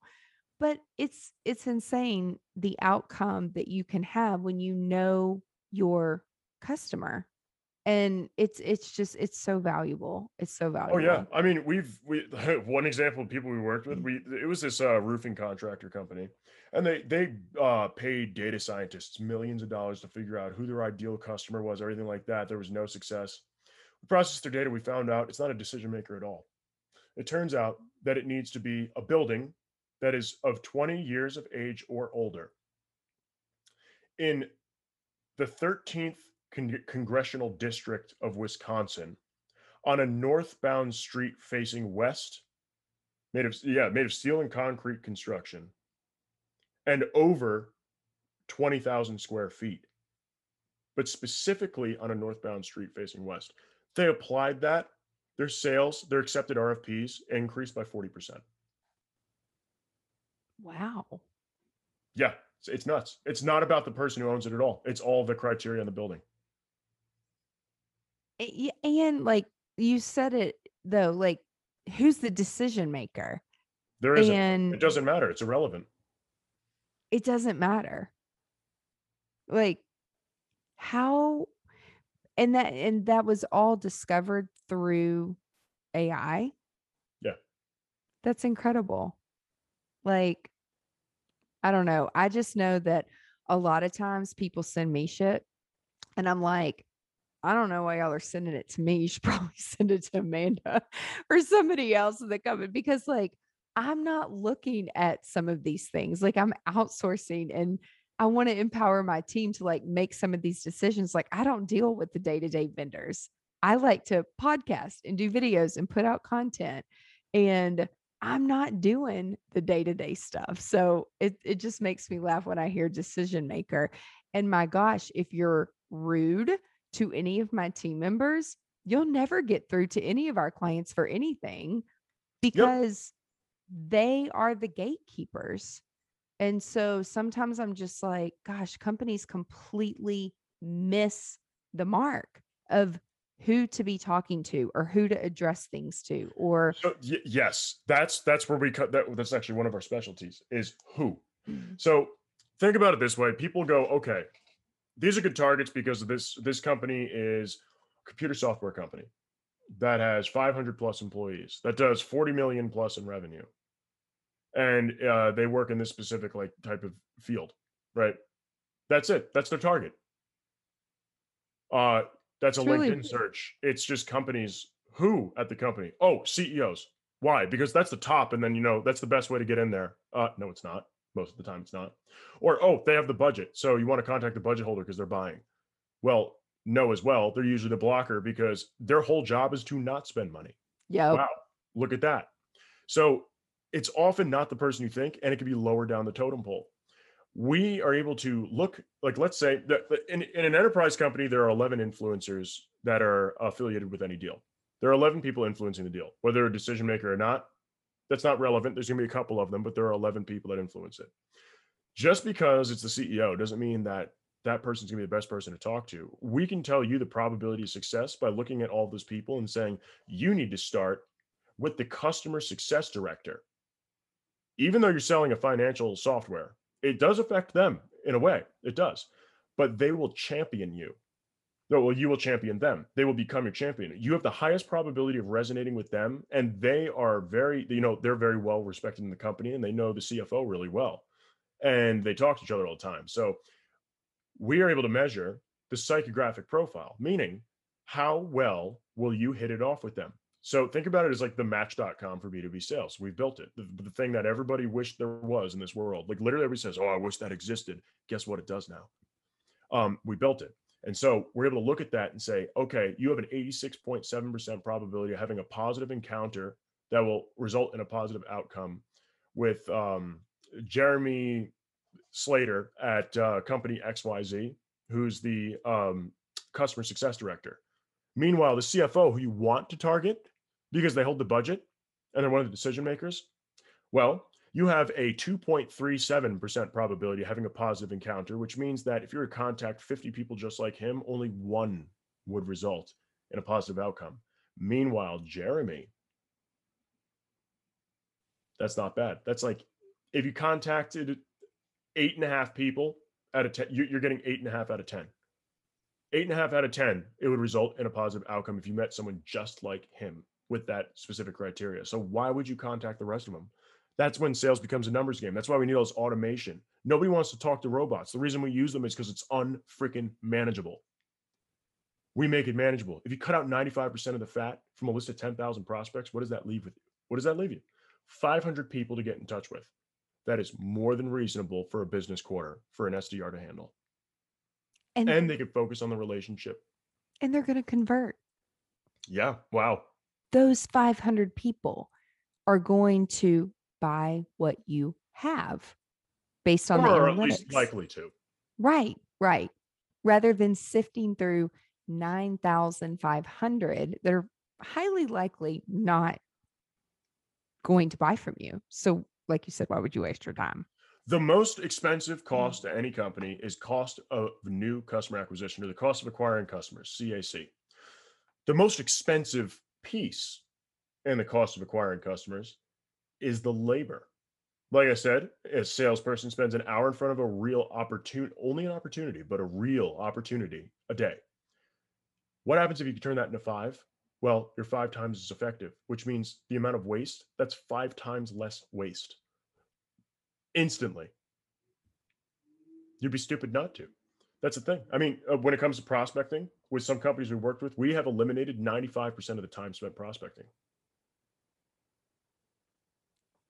A: But it's it's insane the outcome that you can have when you know your customer. And it's it's just it's so valuable. It's so valuable.
B: Oh yeah, I mean we've we one example of people we worked with. We it was this uh, roofing contractor company, and they they uh, paid data scientists millions of dollars to figure out who their ideal customer was, everything like that. There was no success. We processed their data. We found out it's not a decision maker at all. It turns out that it needs to be a building that is of 20 years of age or older. In the 13th con- congressional district of Wisconsin, on a northbound street facing west, made of yeah, made of steel and concrete construction, and over 20,000 square feet. But specifically on a northbound street facing west. They applied that, their sales, their accepted RFPs increased by 40%.
A: Wow.
B: Yeah, it's, it's nuts. It's not about the person who owns it at all. It's all the criteria in the building.
A: Eh, y- and like you said it though like who's the decision maker
B: There isn't.
A: and
B: it doesn't matter. It's irrelevant.
A: it doesn't matter like how and that and that was all discovered through ai Yeah. That's incredible. Like, I don't know. I just know that a lot of times people send me shit and I'm like, I don't know why y'all are sending it to me. You should probably send it to Amanda or somebody else in the company because, like, I'm not looking at some of these things. Like, I'm outsourcing and I want to empower my team to like make some of these decisions. Like, I don't deal with the day to day vendors. I like to podcast and do videos and put out content. And I'm not doing the day to day stuff. So it, it just makes me laugh when I hear decision maker. And my gosh, if you're rude to any of my team members, you'll never get through to any of our clients for anything because yep. they are the gatekeepers. And so sometimes I'm just like, gosh, companies completely miss the mark of who to be talking to or who to address things to or
B: so, y- yes that's that's where we cut that that's actually one of our specialties is who. Mm-hmm. so think about it this way people go okay these are good targets because this this company is a computer software company that has 500 plus employees that does 40 million plus in revenue and uh, they work in this specific like type of field right? That's it that's their target. Uh that's a Truly. linkedin search it's just companies who at the company oh ceos why because that's the top and then you know that's the best way to get in there uh no it's not most of the time it's not. Or, oh, they have the budget. So you want to contact the budget holder because they're buying. Well, no, as well. They're usually the blocker because their whole job is to not spend money.
A: Yeah.
B: Wow. Look at that. So it's often not the person you think, and it can be lower down the totem pole. We are able to look like, let's say that in, in an enterprise company, there are 11 influencers that are affiliated with any deal. There are 11 people influencing the deal, whether a decision maker or not that's not relevant. There's going to be a couple of them, but there are 11 people that influence it. Just because it's the CEO doesn't mean that that person's going to be the best person to talk to. We can tell you the probability of success by looking at all those people and saying, you need to start with the customer success director. Even though you're selling a financial software, it does affect them in a way. It does, but they will champion you no, well, you will champion them. They will become your champion. You have the highest probability of resonating with them, and they are very, you know, they're very well respected in the company, and they know the CFO really well, and they talk to each other all the time. So we are able to measure the psychographic profile, meaning how well will you hit it off with them. So think about it as like the match.com for B2B sales. We've built it. The, the thing that everybody wished there was in this world. Like literally everybody says, Oh, I wish that existed. Guess what? It does now. Um, we built it. And so we're able to look at that and say, okay, you have an 86.7% probability of having a positive encounter that will result in a positive outcome with um, Jeremy Slater at uh, company XYZ, who's the um, customer success director. Meanwhile, the CFO, who you want to target because they hold the budget and they're one of the decision makers, well, you have a 2.37% probability of having a positive encounter, which means that if you're to contact 50 people just like him, only one would result in a positive outcome. Meanwhile, Jeremy, that's not bad. That's like if you contacted eight and a half people out of 10, you're getting eight and a half out of 10. Eight and a half out of 10, it would result in a positive outcome if you met someone just like him with that specific criteria. So why would you contact the rest of them? that's when sales becomes a numbers game. That's why we need all this automation. Nobody wants to talk to robots. The reason we use them is because it's unfreaking manageable. We make it manageable. If you cut out 95% of the fat from a list of 10,000 prospects, what does that leave with you? What does that leave you? 500 people to get in touch with. That is more than reasonable for a business quarter for an SDR to handle. And, and they can focus on the relationship.
A: And they're going to convert.
B: Yeah. Wow.
A: Those 500 people are going to buy what you have based on or the analytics. at least
B: likely to.
A: Right, right. Rather than sifting through 9,500 that are highly likely not going to buy from you. So, like you said, why would you waste your time?
B: The most expensive mm-hmm. cost to any company is cost of new customer acquisition or the cost of acquiring customers, CAC. The most expensive piece in the cost of acquiring customers is the labor. Like I said, a salesperson spends an hour in front of a real opportunity, only an opportunity, but a real opportunity a day. What happens if you can turn that into five? Well, you're five times as effective, which means the amount of waste, that's five times less waste instantly. You'd be stupid not to. That's the thing. I mean, uh, when it comes to prospecting, with some companies we worked with, we have eliminated 95% of the time spent prospecting.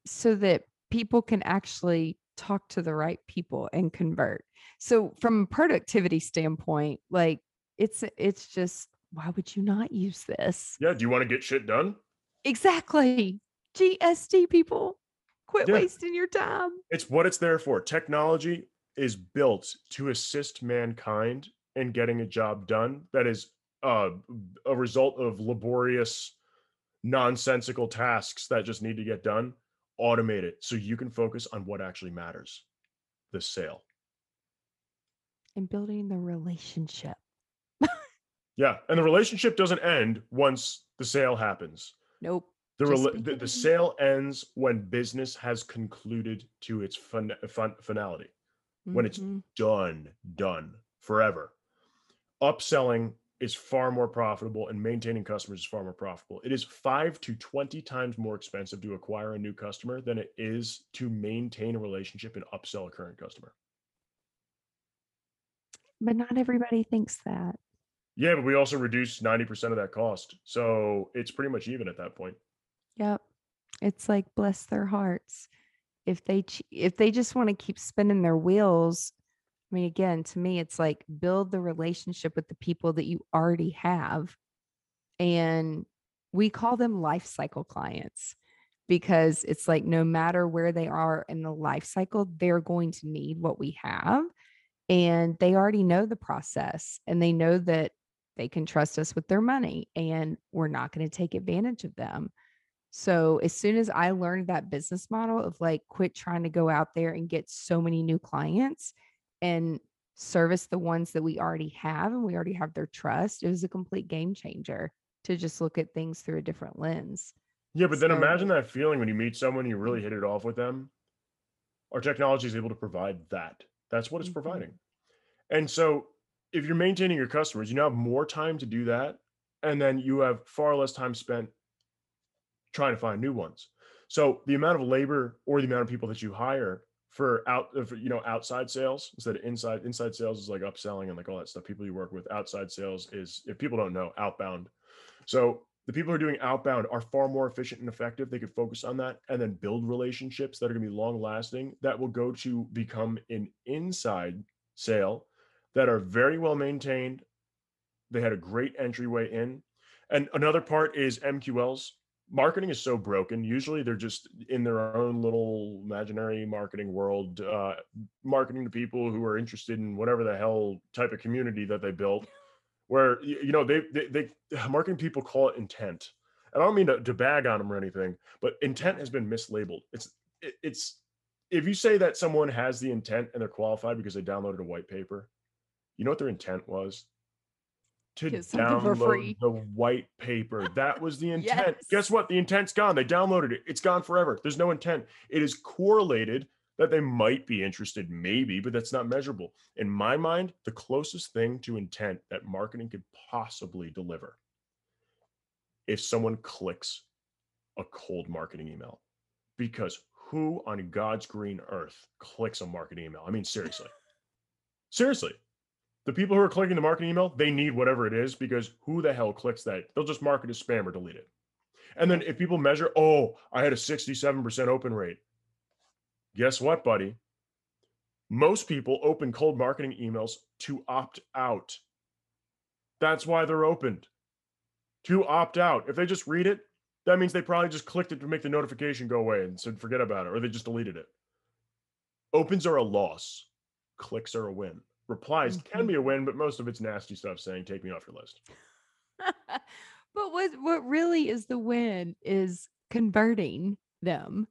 A: so that people can actually talk to the right people and convert. So from a productivity standpoint, like it's it's just why would you not use this?
B: Yeah. Do you want to get shit done?
A: Exactly. GSD people, quit
B: Yeah.
A: wasting your time.
B: It's what it's there for. Technology is built to assist mankind in getting a job done that is uh, a result of laborious, nonsensical tasks that just need to get done. Automate it so you can focus on what actually matters the sale.
A: And building the relationship.
B: Yeah. And the relationship doesn't end once the sale happens.
A: Nope.
B: The, rela- the, the sale ends when business has concluded to its fin- fin- finality. When it's
A: Mhm.
B: done, done forever. Upselling is far more profitable and maintaining customers is far more profitable. It is five to 20 times more expensive to acquire a new customer than it is to maintain a relationship and upsell a current customer.
A: but not everybody thinks that.
B: Yeah, but we also reduce 90% of that cost. So it's pretty much even at that point.
A: Yep. It's like bless their hearts. If they if they just want to keep spinning their wheels, I mean again, to me it's like build the relationship with the people that you already have. And we call them life cycle clients because it's like no matter where they are in the life cycle, they're going to need what we have and they already know the process and they know that they can trust us with their money and we're not going to take advantage of them. So as soon as I learned that business model of like quit trying to go out there and get so many new clients and service the ones that we already have and we already have their trust, it was a complete game changer to just look at things through a different lens.
B: Yeah, but then imagine that feeling when you meet someone, you really hit it off with them. Our technology is able to provide that. That's what it's
A: Mhm.
B: providing. And so if you're maintaining your customers, you now have more time to do that. And then you have far less time spent trying to find new ones. So the amount of labor or the amount of people that you hire for out uh, for, you know outside sales instead of inside inside sales is like upselling and like all that stuff people you work with outside sales is if people don't know outbound. So the people who are doing outbound are far more efficient and effective. They could focus on that and then build relationships that are going to be long lasting that will go to become an inside sale that are very well maintained. They had a great entryway in. And another part is mqls marketing is so broken. Usually they're just in their own little imaginary marketing world, uh, marketing to people who are interested in whatever the hell type of community that they built. Where you know they they, they marketing people call it intent. And I don't mean to, to bag on them or anything, but intent has been mislabeled. It's it, it's if you say that someone has the intent and they're qualified because they downloaded a white paper, you know what their intent was? To download
A: free.
B: the white paper. That was the intent.
A: Yes.
B: Guess what? The intent's gone. They downloaded it. It's gone forever. There's no intent. It is correlated that they might be interested, maybe, but that's not measurable. In my mind, the closest thing to intent that marketing could possibly deliver if someone clicks a cold marketing email. Because who on God's green earth clicks a marketing email? I mean, seriously. seriously. The people who are clicking the marketing email, they need whatever it is because who the hell clicks that? They'll just mark it as spam or delete it. And then if people measure, oh, I had a 67% open rate. Guess what, buddy? Most people open cold marketing emails to opt out. That's why they're opened to opt out. If they just read it, that means they probably just clicked it to make the notification go away and said forget about it, or they just deleted it. Opens are a loss, clicks are a win. Replies can
A: Mhm.
B: be a win, but most of it's nasty stuff saying take me off your list.
A: but what what really is the win is converting them.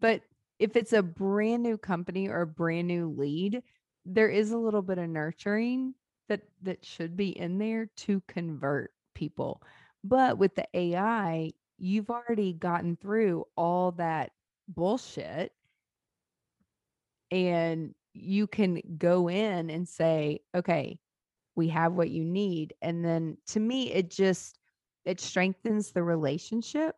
A: But if it's a brand new company or a brand new lead, there is a little bit of nurturing that that should be in there to convert people. But with the AI, you've already gotten through all that bullshit and you can go in and say, okay, we have what you need. And then to me, it just it strengthens the relationship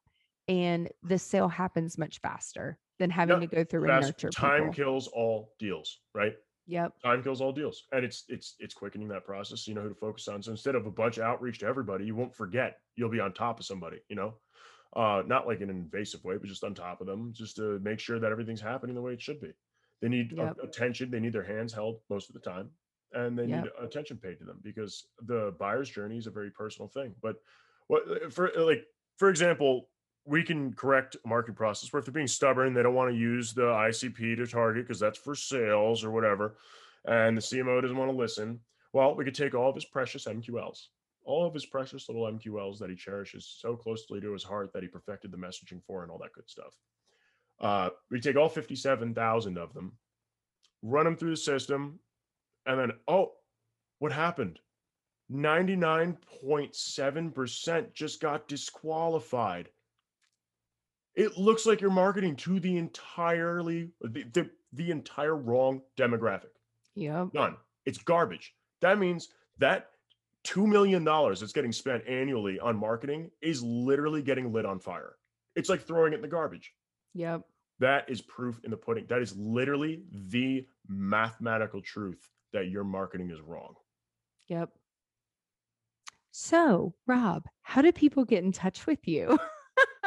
A: and the sale happens much faster than having
B: Yep,
A: to go through and nurture
B: time
A: people.
B: kills all deals, right?
A: Yep.
B: Time kills all deals, and it's it's it's quickening that process. So you know who to focus on. So instead of a bunch of outreach to everybody, you won't forget. You'll be on top of somebody. You know, uh, not like in an invasive way, but just on top of them, just to make sure that everything's happening the way it should be. They need
A: Yep.
B: attention. They need their hands held most of the time, and they need attention paid to them because the buyer's journey is a very personal thing. But what uh, for uh, like for example, we can correct a marketing process where if they're being stubborn, they don't want to use the ICP to target because that's for sales or whatever, and the CMO doesn't want to listen. Well, we could take all of his precious MQLs, all of his precious little MQLs that he cherishes so closely to his heart that he perfected the messaging for and all that good stuff. Uh, we take all 57,000 of them, run them through the system, and then, oh, what happened? 99.7% just got disqualified. It looks like you're marketing to the entirely the, the, the entire wrong demographic.
A: Yeah.
B: None. It's garbage. That means that $2 million that's getting spent annually on marketing is literally getting lit on fire. It's like throwing it in the garbage.
A: Yep.
B: That is proof in the pudding. That is literally the mathematical truth that your marketing is wrong.
A: Yep. So, Rob, how do people get in touch with you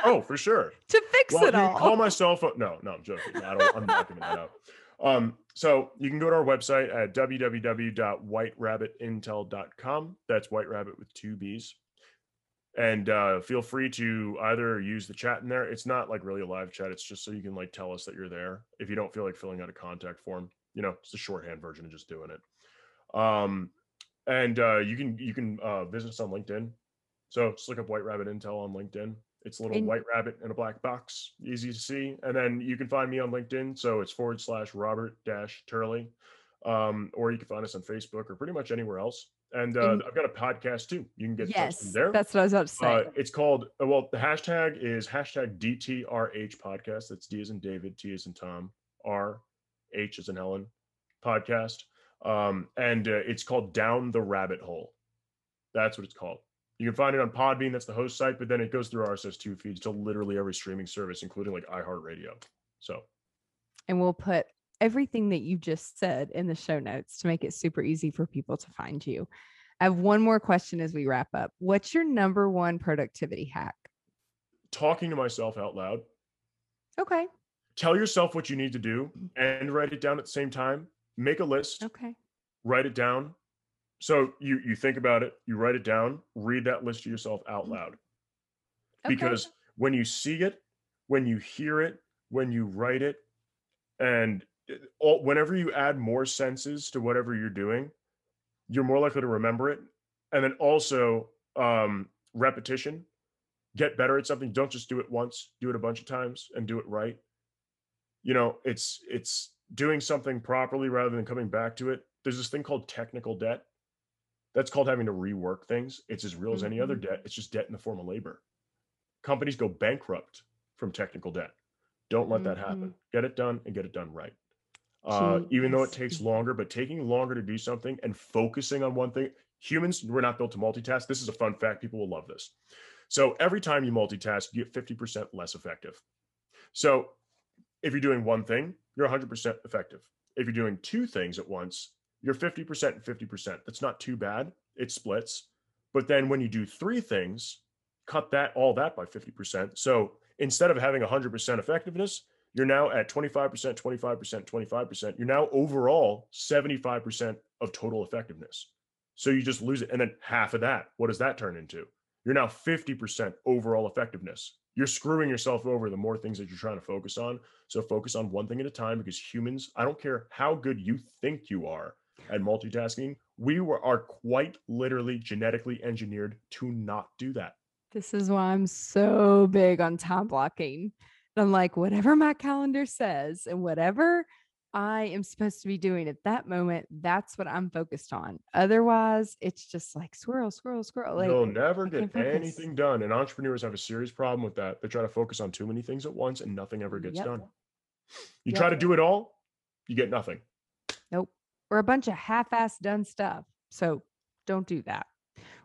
B: Oh, for sure.
A: to fix
B: Well,
A: it
B: you
A: all?
B: call my cell phone. No, no, I'm joking. I don't, I'm not giving that out. Um, so you can go to our website at www.whiterabbitintel.com. That's White Rabbit with two B's. And uh, feel free to either use the chat in there. It's not like really a live chat. It's just so you can like tell us that you're there. If you don't feel like filling out a contact form, you know, it's a shorthand version of just doing it. Um, and uh, you can you can uh, visit us on LinkedIn. So just look up White Rabbit Intel on LinkedIn. It's a little
A: And-
B: white rabbit in a black box, easy to see. And then you can find me on LinkedIn. So it's forward slash Robert dash Turley. Um, or you can find us on Facebook or pretty much anywhere else. And uh,
A: And-
B: I've got a podcast too. You can get
A: yes,
B: there.
A: that's what I was about to say.
B: Uh, it's called uh, well, the hashtag is hashtag DTRH podcast. That's D as in David, T as in Tom, R, H as in Helen podcast. Um, and uh, it's called Down the Rabbit Hole. That's what it's called. You can find it on Podbean. That's the host site, but then it goes through RSS2 feeds to literally every streaming service, including like iHeartRadio. So
A: and we'll put everything that you just said in the show notes to make it super easy for people to find you. I have one more question as we wrap up. What's your number one productivity hack?
B: talking to myself out loud,
A: Okay.
B: tell yourself what you need to do mm. and write it down at the same time. Make a list.
A: Okay.
B: write it down. So you you think about it, you write it down, read that list to yourself out mm. loud.
A: Okay.
B: Because when you see it, when you hear it, when you write it, and all, whenever you add more senses to whatever you're doing, you're more likely to remember it. And then also um, repetition. Get better at something. Don't just do it once. Do it a bunch of times and do it right. You know, it's it's doing something properly rather than coming back to it. There's this thing called technical debt. That's called having to rework things. It's as real as any other
A: Mhm.
B: debt. It's just debt in the form of labor. Companies go bankrupt from technical debt. Don't let that happen. Get it done and get it done right. Uh, even though it takes longer, but taking longer to do something and focusing on one thing. Humans, we're not built to multitask. This is a fun fact. People will love this. So every time you multitask, you get 50% less effective. So if you're doing one thing, you're 100% effective. If you're doing two things at once, you're 50% and 50%. That's not too bad. It splits. But then when you do three things, cut that all that by 50%. So instead of having 100% effectiveness, you're now at 25%, 25%, 25%. You're now overall 75% of total effectiveness. So you just lose it. And then half of that, what does that turn into? You're now 50% overall effectiveness. You're screwing yourself over the more things that you're trying to focus on. So focus on one thing at a time because humans, I don't care how good you think you are at multitasking, we were, are quite literally genetically engineered to not do that.
A: This is why I'm so big on time blocking. I'm like, whatever my calendar says and whatever I am supposed to be doing at that moment, that's what I'm focused on. Otherwise, it's just like squirrel, squirrel, squirrel. Like,
B: You'll never
A: I
B: get anything done. And entrepreneurs have a serious problem with that. They try to focus on too many things at once and nothing ever gets
A: Yep.
B: done. You
A: Yep.
B: try to do it all, you get nothing.
A: Nope. Or a bunch of half-assed done stuff. So don't do that.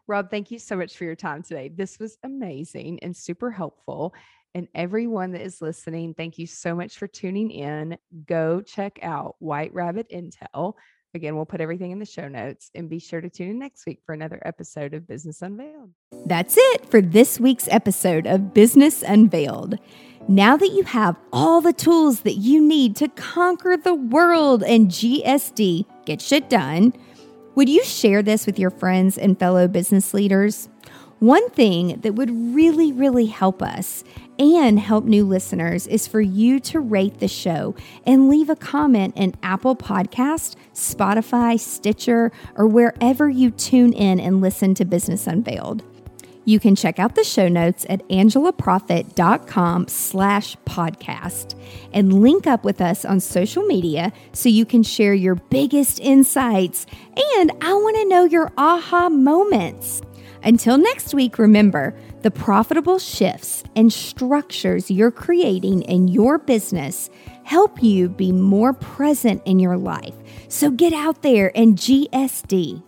D: Rob, thank you so much for your time today. This was amazing and super helpful. And everyone that is listening, thank you so much for tuning in. Go check out White Rabbit Intel. Again, we'll put everything in the show notes and be sure to tune in next week for another episode of Business Unveiled.
A: That's it for this week's episode of Business Unveiled. Now that you have all the tools that you need to conquer the world and GSD, get shit done, would you share this with your friends and fellow business leaders? One thing that would really, really help us and help new listeners is for you to rate the show and leave a comment in Apple Podcast, Spotify, Stitcher, or wherever you tune in and listen to Business Unveiled. You can check out the show notes at angelaproffitt.com slash podcast and link up with us on social media so you can share your biggest insights. And I want to know your aha moments. Until next week, remember the profitable shifts and structures you're creating in your business help you be more present in your life. So get out there and GSD.